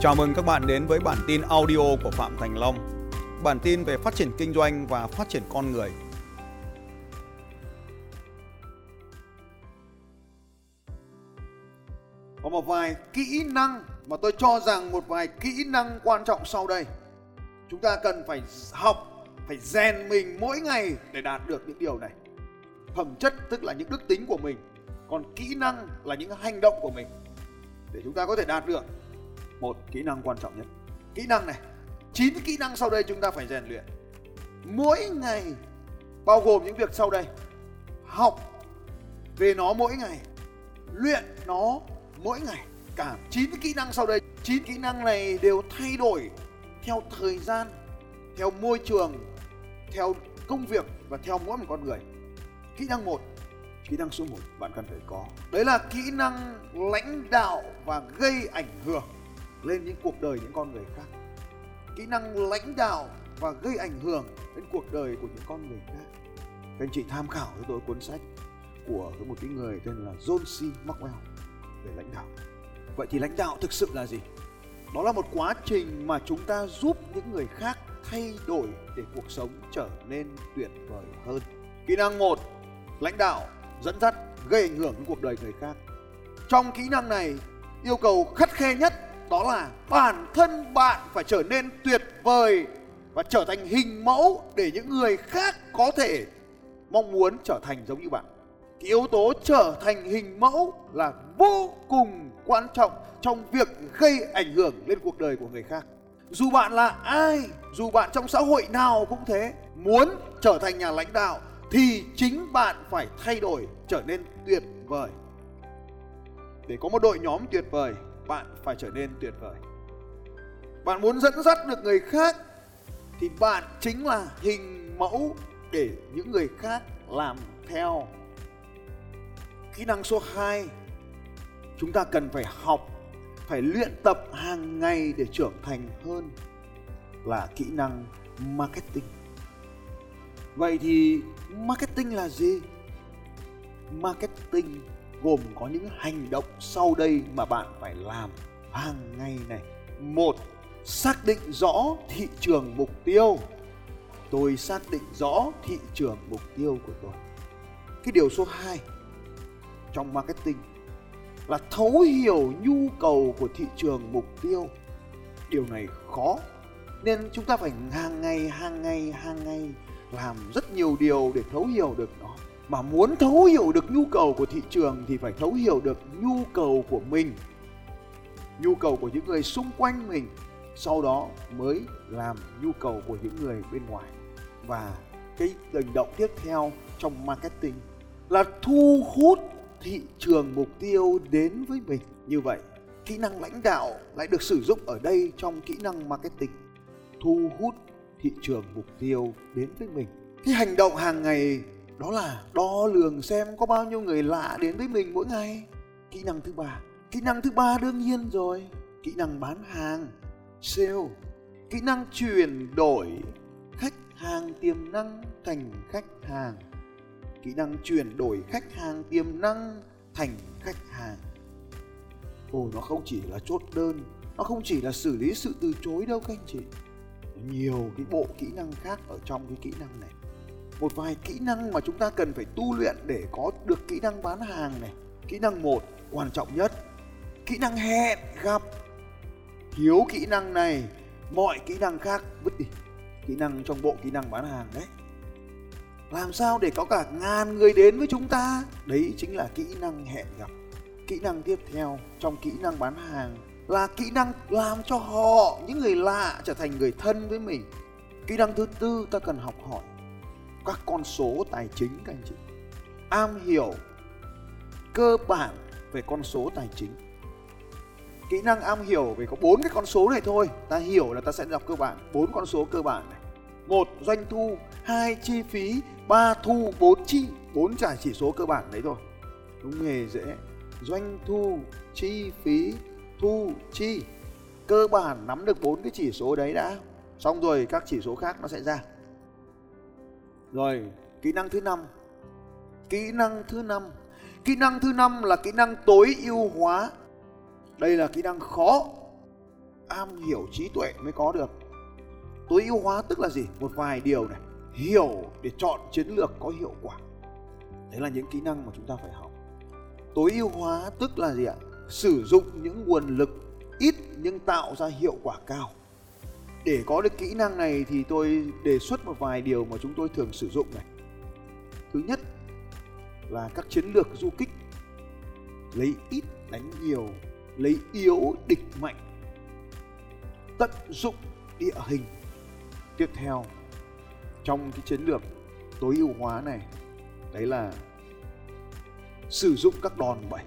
Chào mừng các bạn đến với bản tin audio của Phạm Thành Long. Bản tin về phát triển kinh doanh và phát triển con người. Có một vài kỹ năng mà tôi cho rằng một vài kỹ năng quan trọng sau đây. Chúng ta cần phải học, phải rèn mình mỗi ngày để đạt được những điều này. Phẩm chất tức là những đức tính của mình, còn kỹ năng là những hành động của mình để chúng ta có thể đạt được một kỹ năng quan trọng nhất. Kỹ năng này, chín kỹ năng sau đây chúng ta phải rèn luyện. Mỗi ngày, bao gồm những việc sau đây. Học về nó mỗi ngày, luyện nó mỗi ngày. Cả chín kỹ năng sau đây, chín kỹ năng này đều thay đổi theo thời gian, theo môi trường, theo công việc và theo mỗi một con người. Kỹ năng một, kỹ năng số 1 bạn cần phải có. Đấy là kỹ năng lãnh đạo và gây ảnh hưởng lên những cuộc đời những con người khác. Kỹ năng lãnh đạo và gây ảnh hưởng đến cuộc đời của những con người khác. Các anh chị tham khảo cho tôi cuốn sách của một cái người tên là John C. Maxwell về lãnh đạo. Vậy thì lãnh đạo thực sự là gì? Đó là một quá trình mà chúng ta giúp những người khác thay đổi để cuộc sống trở nên tuyệt vời hơn. Kỹ năng một, lãnh đạo dẫn dắt, gây ảnh hưởng đến cuộc đời người khác. Trong kỹ năng này, yêu cầu khắt khe nhất đó là bản thân bạn phải trở nên tuyệt vời và trở thành hình mẫu để những người khác có thể mong muốn trở thành giống như bạn. Cái yếu tố trở thành hình mẫu là vô cùng quan trọng trong việc gây ảnh hưởng lên cuộc đời của người khác. Dù bạn là ai, dù bạn trong xã hội nào cũng thế, muốn trở thành nhà lãnh đạo thì chính bạn phải thay đổi, trở nên tuyệt vời. Để có một đội nhóm tuyệt vời bạn phải trở nên tuyệt vời. Bạn muốn dẫn dắt được người khác thì bạn chính là hình mẫu để những người khác làm theo. Kỹ năng số 2 chúng ta cần phải học, phải luyện tập hàng ngày để trưởng thành hơn là kỹ năng marketing. Vậy thì marketing là gì? Marketing gồm có những hành động sau đây mà bạn phải làm hàng ngày này. Một, xác định rõ thị trường mục tiêu. Tôi xác định rõ thị trường mục tiêu của tôi. Cái điều số 2 trong marketing là thấu hiểu nhu cầu của thị trường mục tiêu. Điều này khó, nên chúng ta phải hàng ngày hàng ngày hàng ngày làm rất nhiều điều để thấu hiểu được nó mà muốn thấu hiểu được nhu cầu của thị trường thì phải thấu hiểu được nhu cầu của mình. Nhu cầu của những người xung quanh mình, sau đó mới làm nhu cầu của những người bên ngoài. Và cái hành động tiếp theo trong marketing là thu hút thị trường mục tiêu đến với mình. Như vậy, kỹ năng lãnh đạo lại được sử dụng ở đây trong kỹ năng marketing, thu hút thị trường mục tiêu đến với mình. Cái hành động hàng ngày đó là đo lường xem có bao nhiêu người lạ đến với mình mỗi ngày. Kỹ năng thứ ba. Kỹ năng thứ ba đương nhiên rồi. Kỹ năng bán hàng, sale. Kỹ năng chuyển đổi. Khách hàng tiềm năng, thành khách hàng. Kỹ năng chuyển đổi khách hàng tiềm năng, thành khách hàng. Ồ, nó không chỉ là chốt đơn, nó không chỉ là xử lý sự từ chối đâu các anh chị. Nhiều cái bộ kỹ năng khác ở trong cái kỹ năng này một vài kỹ năng mà chúng ta cần phải tu luyện để có được kỹ năng bán hàng này. Kỹ năng một, quan trọng nhất. Kỹ năng hẹn gặp. Thiếu kỹ năng này, mọi kỹ năng khác, vứt đi. Kỹ năng trong bộ kỹ năng bán hàng đấy. Làm sao để có cả ngàn người đến với chúng ta? Đấy chính là kỹ năng hẹn gặp. Kỹ năng tiếp theo trong kỹ năng bán hàng là kỹ năng làm cho họ, những người lạ trở thành người thân với mình. Kỹ năng thứ tư ta cần học hỏi các con số tài chính, các anh chị. Am hiểu cơ bản về con số tài chính. Kỹ năng am hiểu về có bốn cái con số này thôi. Ta hiểu là ta sẽ đọc cơ bản. Bốn con số cơ bản này. Một, doanh thu. Hai, chi phí. Ba, thu. Bốn, chi. Bốn trả chỉ số cơ bản đấy thôi. Đúng nghề dễ. Doanh thu, chi phí, thu, chi. Cơ bản nắm được bốn cái chỉ số đấy đã. Xong rồi các chỉ số khác nó sẽ ra rồi, kỹ năng thứ năm. Kỹ năng thứ năm. Kỹ năng thứ năm là kỹ năng tối ưu hóa. Đây là kỹ năng khó. Am hiểu trí tuệ mới có được. Tối ưu hóa tức là gì? Một vài điều này. Hiểu để chọn chiến lược có hiệu quả. Đấy là những kỹ năng mà chúng ta phải học. Tối ưu hóa tức là gì ạ? Sử dụng những nguồn lực, ít nhưng tạo ra hiệu quả cao để có được kỹ năng này thì tôi đề xuất một vài điều mà chúng tôi thường sử dụng này. Thứ nhất là các chiến lược du kích. Lấy ít đánh nhiều, lấy yếu địch mạnh. Tận dụng địa hình. Tiếp theo, trong cái chiến lược tối ưu hóa này, đấy là sử dụng các đòn bẩy.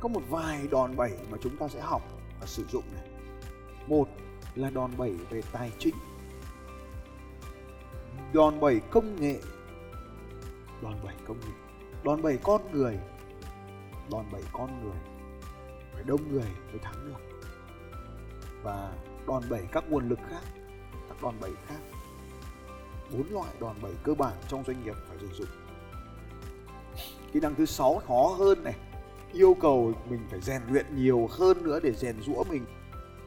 Có một vài đòn bẩy mà chúng ta sẽ học và sử dụng này một là đòn bẩy về tài chính. Đòn bẩy công nghệ. Đòn bẩy công nghệ. Đòn bẩy con người. Đòn bẩy con người. Phải đông người mới thắng được. Và đòn bẩy các nguồn lực khác, các đòn bẩy khác. Bốn loại đòn bẩy cơ bản trong doanh nghiệp phải sử dụng. Kỹ năng thứ sáu khó hơn này. Yêu cầu mình phải rèn luyện nhiều hơn nữa để rèn rũa mình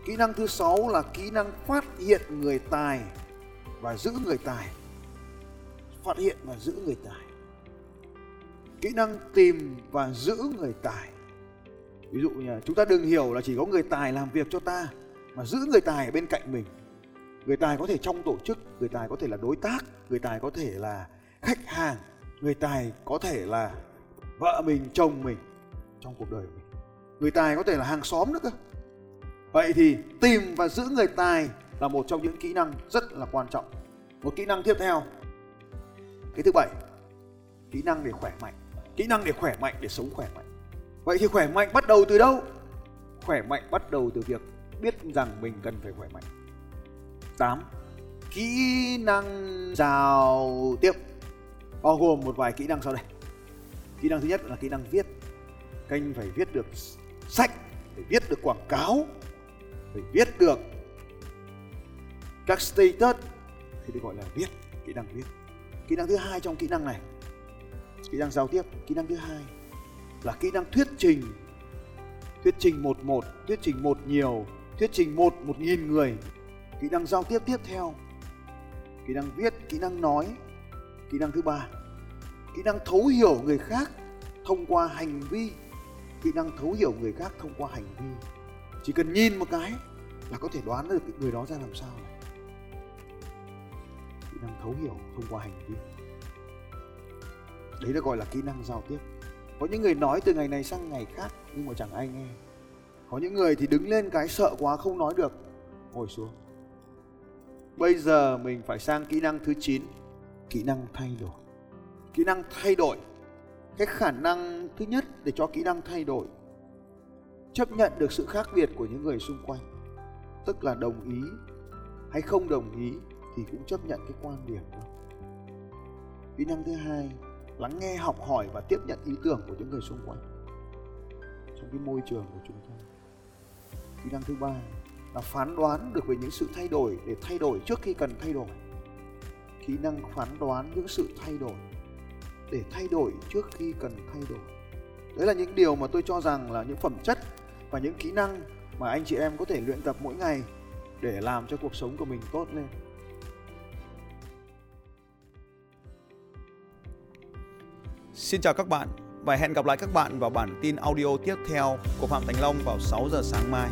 kỹ năng thứ sáu là kỹ năng phát hiện người tài và giữ người tài. Phát hiện và giữ người tài. Kỹ năng tìm và giữ người tài. Ví dụ như chúng ta đừng hiểu là chỉ có người tài làm việc cho ta, mà giữ người tài ở bên cạnh mình. Người tài có thể trong tổ chức, người tài có thể là đối tác, người tài có thể là khách hàng, người tài có thể là vợ mình, chồng mình trong cuộc đời mình. Người tài có thể là hàng xóm nữa cơ vậy thì tìm và giữ người tài là một trong những kỹ năng rất là quan trọng. Một kỹ năng tiếp theo. Cái thứ bảy, kỹ năng để khỏe mạnh. Kỹ năng để khỏe mạnh, để sống khỏe mạnh. Vậy thì khỏe mạnh bắt đầu từ đâu? Khỏe mạnh bắt đầu từ việc biết rằng mình cần phải khỏe mạnh. 8 kỹ năng giao tiếp. Bao gồm một vài kỹ năng sau đây. Kỹ năng thứ nhất là kỹ năng viết. Kênh phải viết được sách phải viết được quảng cáo phải viết được. Các status thì được gọi là viết, kỹ năng viết. Kỹ năng thứ hai trong kỹ năng này, kỹ năng giao tiếp, kỹ năng thứ hai là kỹ năng thuyết trình. Thuyết trình một một, thuyết trình một nhiều, thuyết trình một một nghìn người. Kỹ năng giao tiếp tiếp theo, kỹ năng viết, kỹ năng nói. Kỹ năng thứ ba, kỹ năng thấu hiểu người khác thông qua hành vi. Kỹ năng thấu hiểu người khác thông qua hành vi chỉ cần nhìn một cái là có thể đoán được người đó ra làm sao. Kỹ năng thấu hiểu thông qua hành vi. Đấy được gọi là kỹ năng giao tiếp. Có những người nói từ ngày này sang ngày khác nhưng mà chẳng ai nghe. Có những người thì đứng lên cái sợ quá không nói được, ngồi xuống. Bây giờ mình phải sang kỹ năng thứ 9 kỹ năng thay đổi. Kỹ năng thay đổi. Cái khả năng thứ nhất để cho kỹ năng thay đổi chấp nhận được sự khác biệt của những người xung quanh, tức là đồng ý hay không đồng ý thì cũng chấp nhận cái quan điểm đó. Kỹ năng thứ hai, lắng nghe, học hỏi và tiếp nhận ý tưởng của những người xung quanh. Trong cái môi trường của chúng ta. Kỹ năng thứ ba là phán đoán được về những sự thay đổi để thay đổi trước khi cần thay đổi. Kỹ năng phán đoán những sự thay đổi để thay đổi trước khi cần thay đổi. Đấy là những điều mà tôi cho rằng là những phẩm chất và những kỹ năng mà anh chị em có thể luyện tập mỗi ngày để làm cho cuộc sống của mình tốt lên Xin chào các bạn và hẹn gặp lại các bạn vào bản tin audio tiếp theo của Phạm Thành Long vào 6 giờ sáng mai.